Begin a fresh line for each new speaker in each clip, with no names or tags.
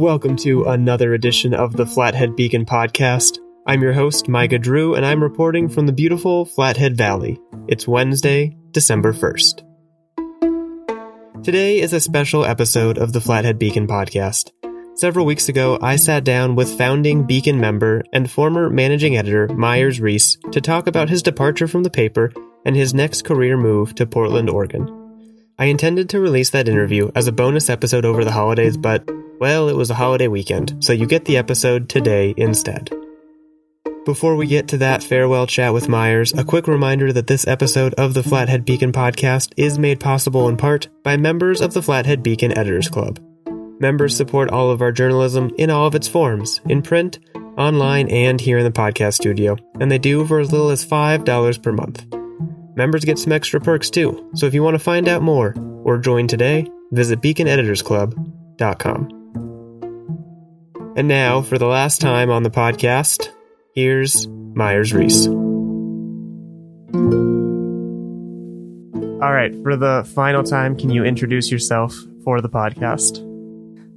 Welcome to another edition of the Flathead Beacon podcast. I'm your host, Micah Drew, and I'm reporting from the beautiful Flathead Valley. It's Wednesday, December 1st. Today is a special episode of the Flathead Beacon podcast. Several weeks ago, I sat down with founding Beacon member and former managing editor Myers Reese to talk about his departure from the paper and his next career move to Portland, Oregon. I intended to release that interview as a bonus episode over the holidays, but, well, it was a holiday weekend, so you get the episode today instead. Before we get to that farewell chat with Myers, a quick reminder that this episode of the Flathead Beacon podcast is made possible in part by members of the Flathead Beacon Editors Club. Members support all of our journalism in all of its forms, in print, online, and here in the podcast studio, and they do for as little as $5 per month. Members get some extra perks too, so if you want to find out more or join today, visit beaconeditorsclub.com. And now, for the last time on the podcast, here's Myers Reese. All right, for the final time, can you introduce yourself for the podcast?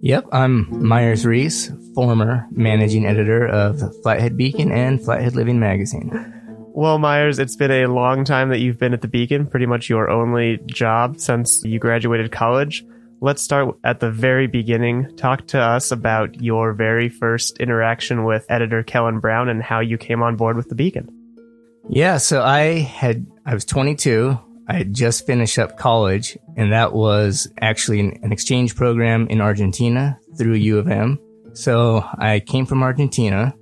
Yep, I'm Myers Reese, former managing editor of Flathead Beacon and Flathead Living magazine.
Well, Myers, it's been a long time that you've been at the Beacon, pretty much your only job since you graduated college. Let's start at the very beginning. Talk to us about your very first interaction with editor Kellen Brown and how you came on board with the Beacon.
Yeah, so I had I was 22. I had just finished up college, and that was actually an, an exchange program in Argentina through U of M. So I came from Argentina,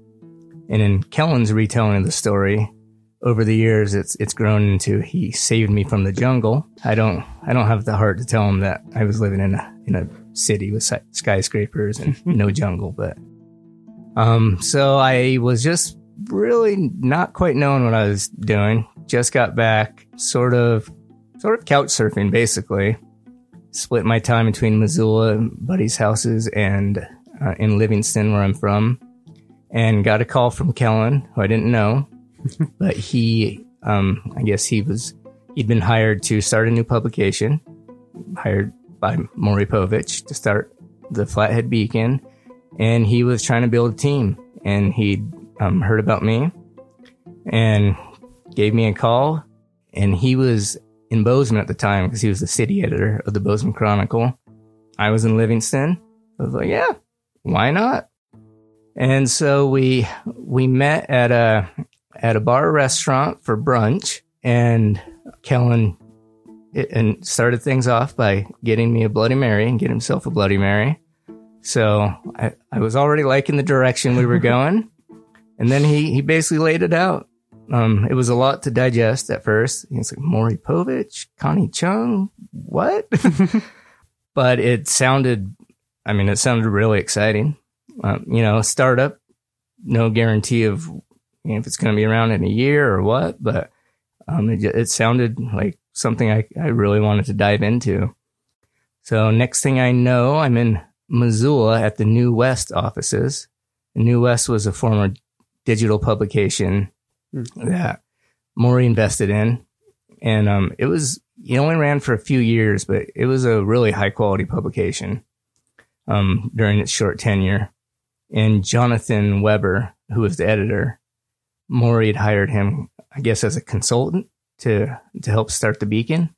and in Kellen's retelling of the story, over the years, it's it's grown into he saved me from the jungle. I don't I don't have the heart to tell him that I was living in a in a city with skyscrapers and no jungle, but um, so I was just really not quite knowing what I was doing. Just got back, sort of, sort of couch surfing, basically. Split my time between Missoula, buddies' houses, and uh, in Livingston, where I'm from, and got a call from Kellen, who I didn't know, but he, um, I guess he was, he'd been hired to start a new publication, hired by Maury Povich to start the Flathead Beacon, and he was trying to build a team, and he'd um, heard about me, and gave me a call, and he was in Bozeman at the time because he was the city editor of the Bozeman Chronicle. I was in Livingston. I was like, yeah, why not? And so we we met at a at a bar restaurant for brunch, and Kellen and started things off by getting me a Bloody Mary and get himself a Bloody Mary. So I, I was already liking the direction we were going. and then he, he basically laid it out. Um, it was a lot to digest at first. It's like Maury Povich, Connie Chung, what? but it sounded, I mean, it sounded really exciting. Um, you know, startup, no guarantee of you know, if it's going to be around in a year or what, but um, it, it sounded like something I, I really wanted to dive into. So next thing I know, I'm in Missoula at the New West offices. New West was a former digital publication mm. that Maury invested in. And um, it was, it only ran for a few years, but it was a really high quality publication um, during its short tenure. And Jonathan Weber, who was the editor, Maury had hired him, I guess, as a consultant to to help start the beacon.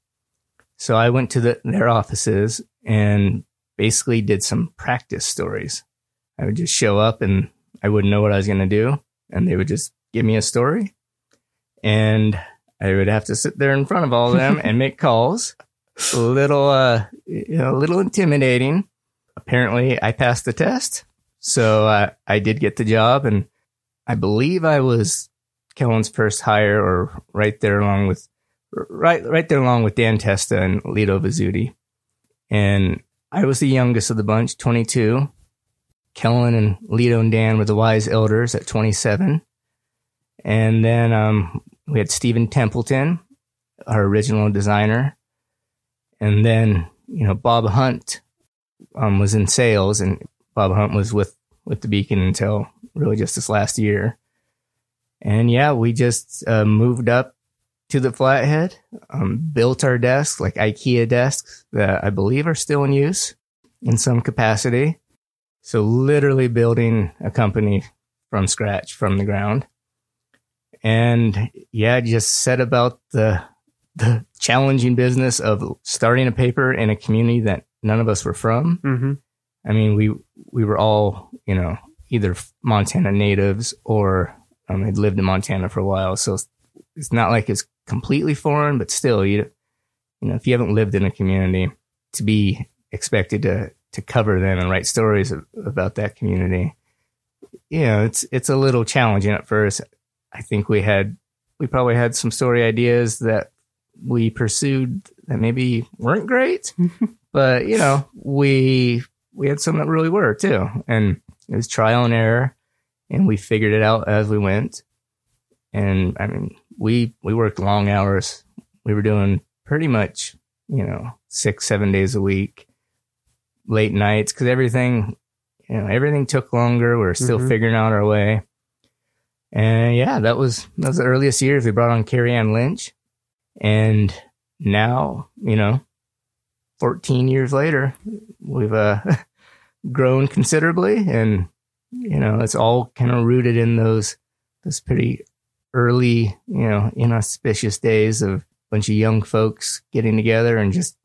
So I went to the, their offices and basically did some practice stories. I would just show up and I wouldn't know what I was going to do, and they would just give me a story, and I would have to sit there in front of all of them and make calls. A little, uh, a little intimidating. Apparently, I passed the test, so uh, I did get the job, and I believe I was Kellen's first hire, or right there along with right right there along with Dan Testa and Lido Vizzutti. And I was the youngest of the bunch, 22. Kellen and Lido and Dan were the wise elders at 27. And then um, we had Stephen Templeton, our original designer. And then, you know, Bob Hunt um, was in sales, and Bob Hunt was with, with the Beacon until really just this last year. And yeah, we just uh, moved up to the Flathead, um, built our desks like IKEA desks that I believe are still in use in some capacity. So literally building a company from scratch, from the ground. And yeah, just set about the, the challenging business of starting a paper in a community that none of us were from.
Mm-hmm.
I mean, we, we were all, you know, either Montana natives or um, had lived in Montana for a while. So it's not like it's completely foreign, but still, you, you know, if you haven't lived in a community to be expected to, to cover them and write stories of, about that community, you know, it's, it's a little challenging at first. I think we had, we probably had some story ideas that we pursued that maybe weren't great, but you know, we, we had some that really were too. And it was trial and error and we figured it out as we went. And I mean, we, we worked long hours. We were doing pretty much, you know, six, seven days a week, late nights, cause everything, you know, everything took longer. We are still
Mhm.
figuring out our way. And yeah, that was, that was the earliest years. We brought on Carrie Ann Lynch and now, you know, 14 years later, we've, uh, grown considerably and, you know, it's all kind of rooted in those, those pretty early, you know, inauspicious days of a bunch of young folks getting together and just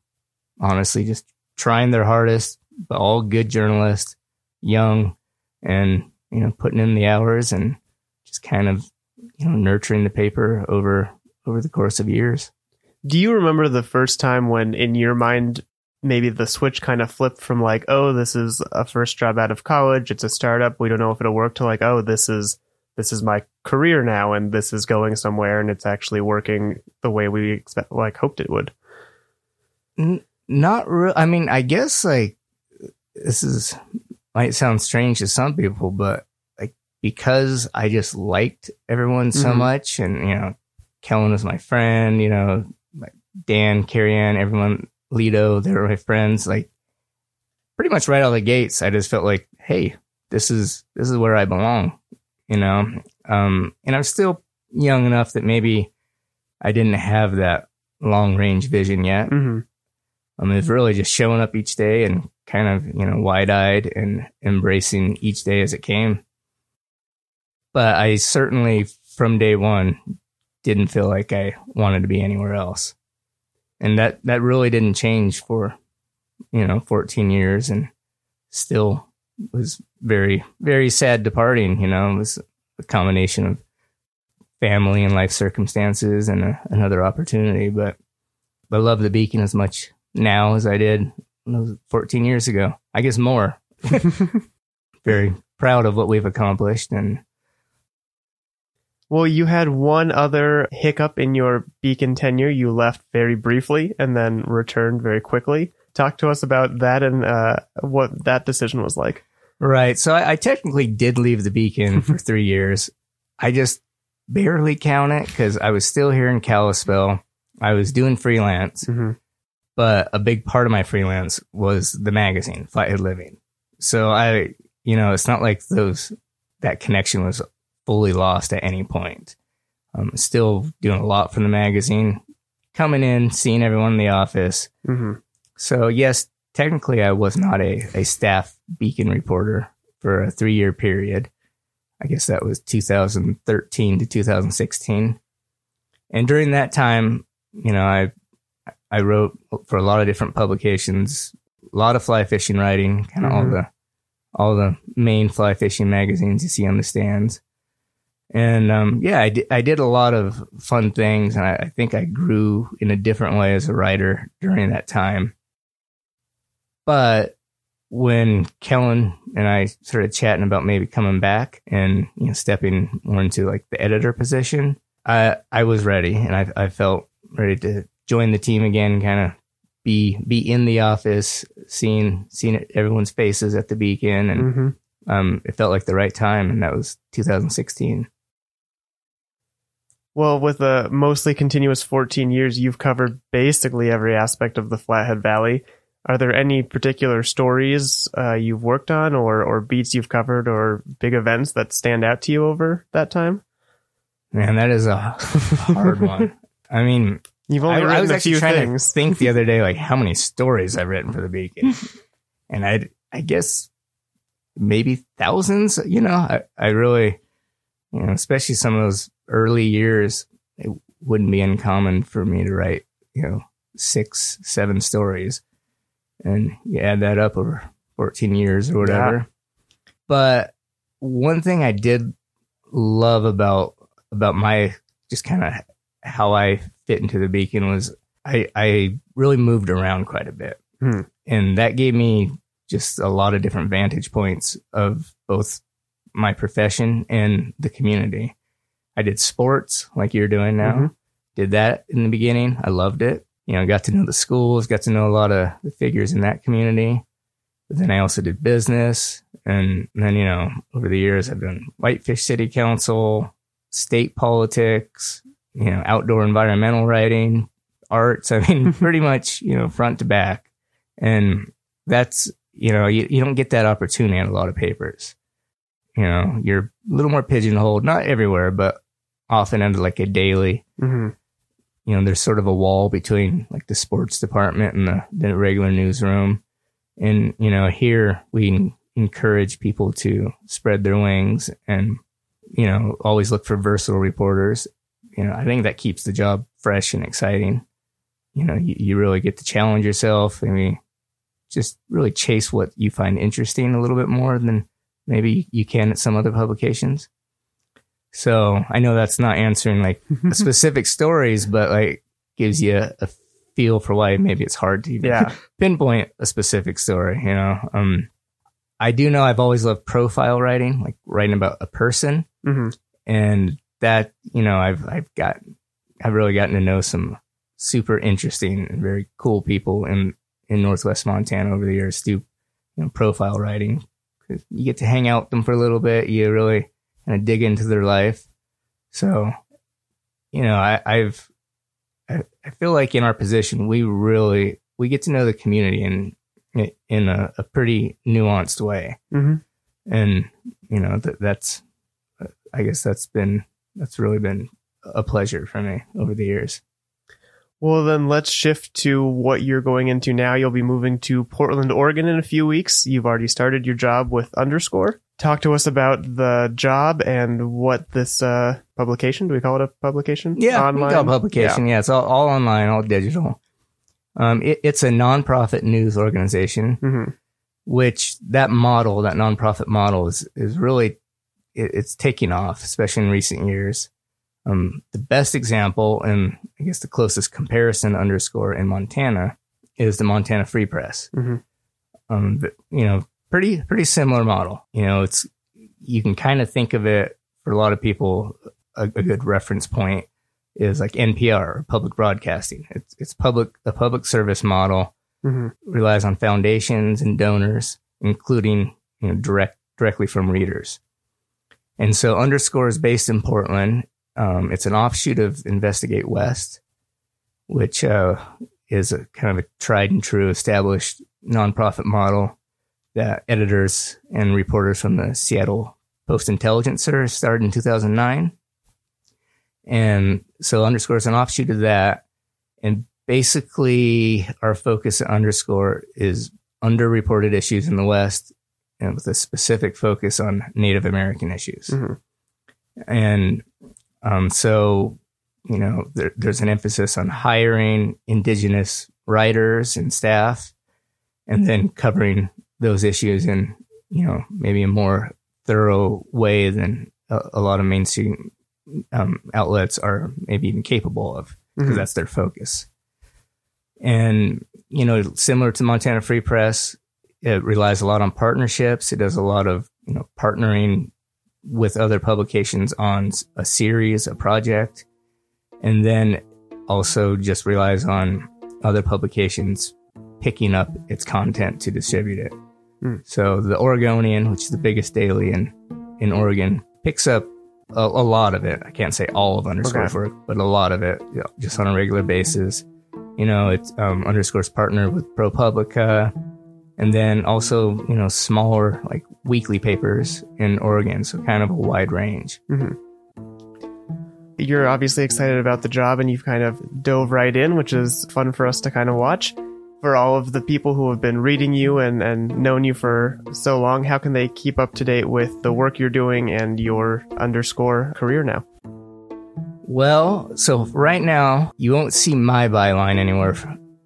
honestly just trying their hardest, but all good journalists, young and, you know, putting in the hours and just kind of, you know, nurturing the paper over, over the course of years.
Do you remember the first time when, in your mind, maybe the switch kind of flipped from like, oh, this is a first job out of college, it's a startup, we don't know if it'll work, to like, oh, this is this is my career now, and this is going somewhere, and it's actually working the way we expect, like hoped it would.
Not real. I mean, I guess like this is might sound strange to some people, but like because I just liked everyone so
Mhm.
much, and you know, Kellen was my friend. You know, Dan, Carrie Ann, everyone, Lido, they were my friends. Like pretty much right out of the gates, I just felt like, hey, this is this is where I belong. You know, um, and I'm still young enough that maybe I didn't have that long range vision yet.
Mm-hmm.
I mean, it's really just showing up each day and kind of, you know, wide eyed and embracing each day as it came. But I certainly, from day one, didn't feel like I wanted to be anywhere else. And that, that really didn't change for, you know, 14 years and still was very, very sad departing. You know, it was a combination of family and life circumstances and a, another opportunity. But I love the beacon as much now as I did when 14 years ago. I guess more. Very proud of what we've accomplished. And
Well, you had one other hiccup in your Beacon tenure. You left very briefly and then returned very quickly. Talk to us about that and uh, what that decision was like.
right. So I, I technically did leave the beacon for three years. I just barely count it because I was still here in Kalispell. I was doing freelance.
Mm-hmm.
but a big part of my freelance was the magazine flathead living so i you know it's not like those that connection was fully lost at any point i'm still doing a lot for the magazine coming in seeing everyone in the office
Mm-hmm.
so yes technically i was not a, a staff beacon reporter for a three year period i guess that was 2013 to 2016 and during that time you know i I wrote for a lot of different publications, a lot of fly fishing writing, kind of all
Mhm.
the all the main fly fishing magazines you see on the stands. And um, yeah, I did, I did a lot of fun things, and I, I think I grew in a different way as a writer during that time. But when Kellen and I started chatting about maybe coming back and you know stepping more into like the editor position, I I was ready, and I I felt ready to join the team again, kind of be be in the office, seeing seeing everyone's faces at the beacon, and
Mm-hmm.
um, it felt like the right time, and that was 2016.
Well, with a mostly continuous 14 years, you've covered basically every aspect of the Flathead Valley. Are there any particular stories uh, you've worked on, or or beats you've covered, or big events that stand out to you over that time?
Man, that is a hard one. I mean,
You've only
I
written
was
a
actually
few
trying
things.
to think the other day, like how many stories I've written for the Beacon, and I I guess maybe thousands. You know, I, I really, you know, especially some of those early years, it wouldn't be uncommon for me to write, you know, six, seven stories. And you add that up over 14 years or whatever. Yeah. But one thing I did love about, about my just kind of how I fit into the beacon was I, I really moved around quite a bit. Hmm. And that gave me just a lot of different vantage points of both my profession and the community. I did sports like you're doing now. Mm-hmm. Did that in the beginning. I loved it. You know, got to know the schools, got to know a lot of the figures in that community. But then I also did business. And then, you know, over the years, I've done Whitefish City Council, state politics, you know, outdoor environmental writing, arts. I mean, pretty much, you know, front to back. And that's, you know, you, you don't get that opportunity in a lot of papers. You know, you're a little more pigeonholed, not everywhere, but often under like a daily. Mm-hmm. You know, there's sort of a wall between like the sports department and the, the regular newsroom. And, you know, here we encourage people to spread their wings and, you know, always look for versatile reporters. You know, I think that keeps the job fresh and exciting. You know, you, you really get to challenge yourself. I mean, just really chase what you find interesting a little bit more than maybe you can at some other publications. So I know that's not answering like specific stories, but like gives you a, a, feel for why maybe it's hard to yeah. pinpoint a specific story. You know, um, I do know I've always loved profile writing, like writing about a person, mm-hmm. and that you know I've I've got I've really gotten to know some super interesting and very cool people in in Northwest Montana over the years through you know, profile writing. You get to hang out with them for a little bit. You really kind of dig into their life. So, you know, I, I've I, I feel like in our position, we really we get to know the community in in a, a pretty nuanced way, mm-hmm. and you know that that's I guess that's been that's really been a pleasure for me over the years.
Well, then let's shift to what you're going into now. You'll be moving to Portland, Oregon in a few weeks. You've already started your job with Underscore. Talk to us about the job and what this uh, publication, do we call it a publication?
Yeah, online? call publication. Yeah. yeah, it's all, all online, all digital. Um, it, it's a nonprofit news organization, mm-hmm. which that model, that nonprofit model is, is really, it, it's taking off, especially in recent years. Um, the best example, and I guess the closest comparison underscore in Montana is the Montana Free Press. Mm-hmm. Um, but, you know, pretty pretty similar model. You know, it's you can kind of think of it for a lot of people. A, a good reference point is like NPR, public broadcasting. It's it's public a public service model mm-hmm. relies on foundations and donors, including you know direct directly from readers. And so underscore is based in Portland um, it's an offshoot of Investigate West, which uh, is a kind of a tried and true established nonprofit model that editors and reporters from the Seattle Post Intelligencer started in 2009. And so underscore is an offshoot of that. And basically our focus at underscore is underreported issues in the West and with a specific focus on Native American issues. Mm-hmm. And um, so, you know, there, there's an emphasis on hiring indigenous writers and staff and then covering those issues in, you know, maybe a more thorough way than a, a lot of mainstream um, outlets are maybe even capable of because mm-hmm. that's their focus. And, you know, similar to Montana Free Press, it relies a lot on partnerships. It does a lot of, you know, partnering with other publications on a series, a project, and then also just relies on other publications picking up its content to distribute it. Mm. So the Oregonian, which is the biggest daily in, in Oregon, picks up a, a lot of it. I can't say all of underscore okay. work, but a lot of it you know, just on a regular basis. You know, it's um, underscore's partner with ProPublica and then also you know smaller like weekly papers in Oregon, so kind of a wide range. Mm-hmm.
You're obviously excited about the job, and you've kind of dove right in, which is fun for us to kind of watch. for all of the people who have been reading you and, and known you for so long, how can they keep up to date with the work you're doing and your underscore career now?
Well, so right now you won't see my byline anywhere,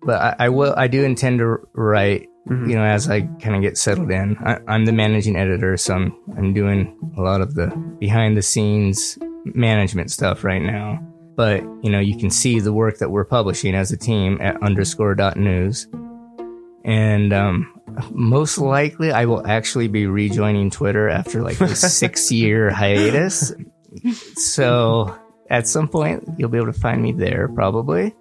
but I, I will. I do intend to write. Mm-hmm. You know, as I kind of get settled in, I, I'm the managing editor, so I'm I'm doing a lot of the behind the scenes management stuff right now. But you know, you can see the work that we're publishing as a team at underscore dot news, and um, most likely I will actually be rejoining Twitter after like a six year hiatus. So at some point you'll be able to find me there probably.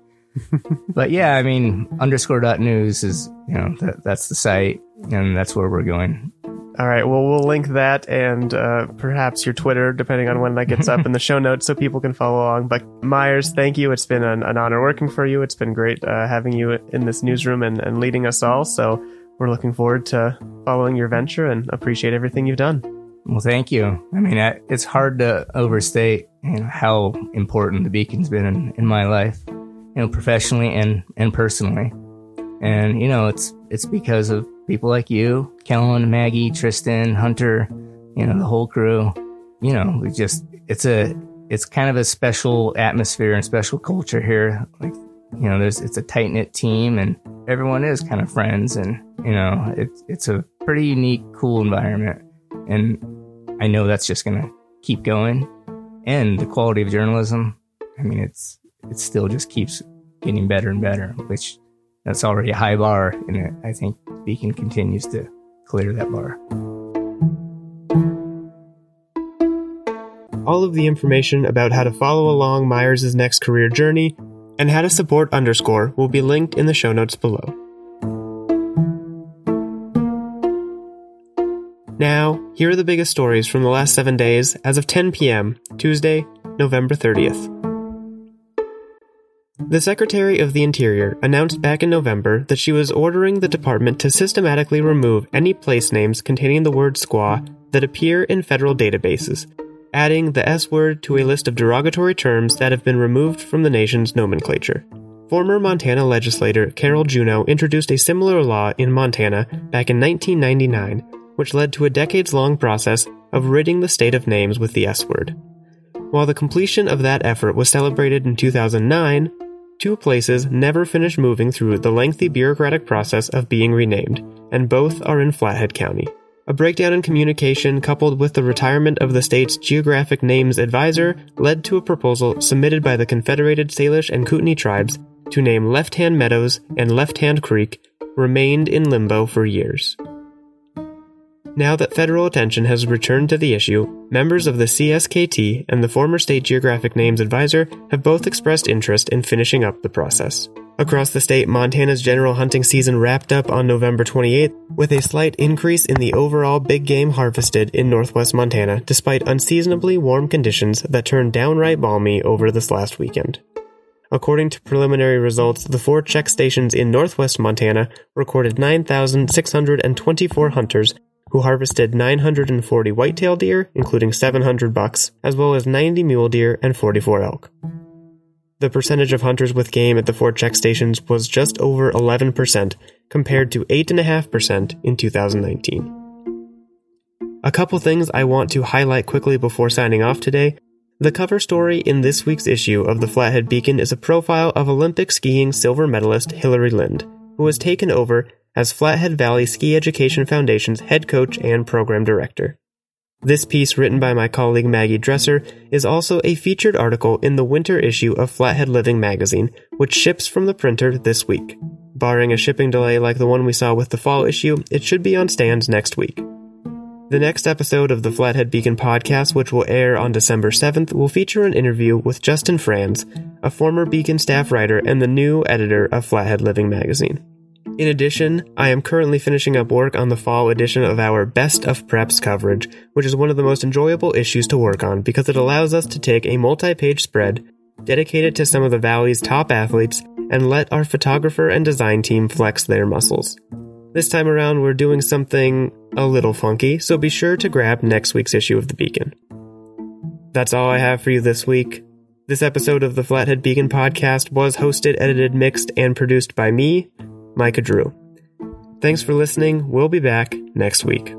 But yeah, I mean, underscore dot news is, you know, that, that's the site and that's where we're going.
All right. Well, we'll link that and uh, perhaps your Twitter, depending on when that gets up in the show notes, so people can follow along. But Myers, thank you. It's been an, an honor working for you. It's been great uh, having you in this newsroom and, and leading us all. So we're looking forward to following your venture and appreciate everything you've done.
Well, thank you. I mean, it's hard to overstate you know, how important the Beacon's been in, in my life, you know, professionally and, and personally. And, you know, it's, it's because of people like you, Kellen, Maggie, Tristan, Hunter, you know, the whole crew. You know, we just, it's a, it's kind of a special atmosphere and special culture here. Like, you know, there's, it's a tight knit team and everyone is kind of friends and, you know, it's, it's a pretty unique, cool environment. And I know that's just going to keep going. And the quality of journalism, I mean, it's, it still just keeps getting better and better, which that's already a high bar. And I think Beacon continues to clear that bar.
All of the information about how to follow along Myers' next career journey and how to support underscore will be linked in the show notes below. Now, here are the biggest stories from the last seven days as of 10 p.m., Tuesday, November 30th. The Secretary of the Interior announced back in November that she was ordering the department to systematically remove any place names containing the word squaw that appear in federal databases, adding the S word to a list of derogatory terms that have been removed from the nation's nomenclature. Former Montana legislator Carol Juneau introduced a similar law in Montana back in 1999 which led to a decades long process of ridding the state of names with the S word. While the completion of that effort was celebrated in 2009, two places never finished moving through the lengthy bureaucratic process of being renamed, and both are in Flathead County. A breakdown in communication coupled with the retirement of the state's Geographic Names Advisor led to a proposal submitted by the Confederated Salish and Kootenai tribes to name Left Hand Meadows and Left Hand Creek remained in limbo for years. Now that federal attention has returned to the issue, members of the CSKT and the former State Geographic Names Advisor have both expressed interest in finishing up the process. Across the state, Montana's general hunting season wrapped up on November 28th with a slight increase in the overall big game harvested in northwest Montana despite unseasonably warm conditions that turned downright balmy over this last weekend. According to preliminary results, the four check stations in northwest Montana recorded 9,624 hunters who harvested 940 whitetail deer, including 700 bucks, as well as 90 mule deer and 44 elk. The percentage of hunters with game at the four check stations was just over 11%, compared to 8.5% in 2019. A couple things I want to highlight quickly before signing off today. The cover story in this week's issue of the Flathead Beacon is a profile of Olympic skiing silver medalist Hillary Lind, who has taken over as Flathead Valley Ski Education Foundation's head coach and program director. This piece, written by my colleague Maggie Dresser, is also a featured article in the winter issue of Flathead Living magazine, which ships from the printer this week. Barring a shipping delay like the one we saw with the fall issue, it should be on stands next week. The next episode of the Flathead Beacon podcast, which will air on December 7th, will feature an interview with Justin Franz, a former Beacon staff writer and the new editor of Flathead Living magazine. In addition, I am currently finishing up work on the fall edition of our Best of Preps coverage, which is one of the most enjoyable issues to work on because it allows us to take a multi page spread, dedicate it to some of the Valley's top athletes, and let our photographer and design team flex their muscles. This time around, we're doing something a little funky, so be sure to grab next week's issue of The Beacon. That's all I have for you this week. This episode of the Flathead Beacon podcast was hosted, edited, mixed, and produced by me, Micah Drew. Thanks for listening. We'll be back next week.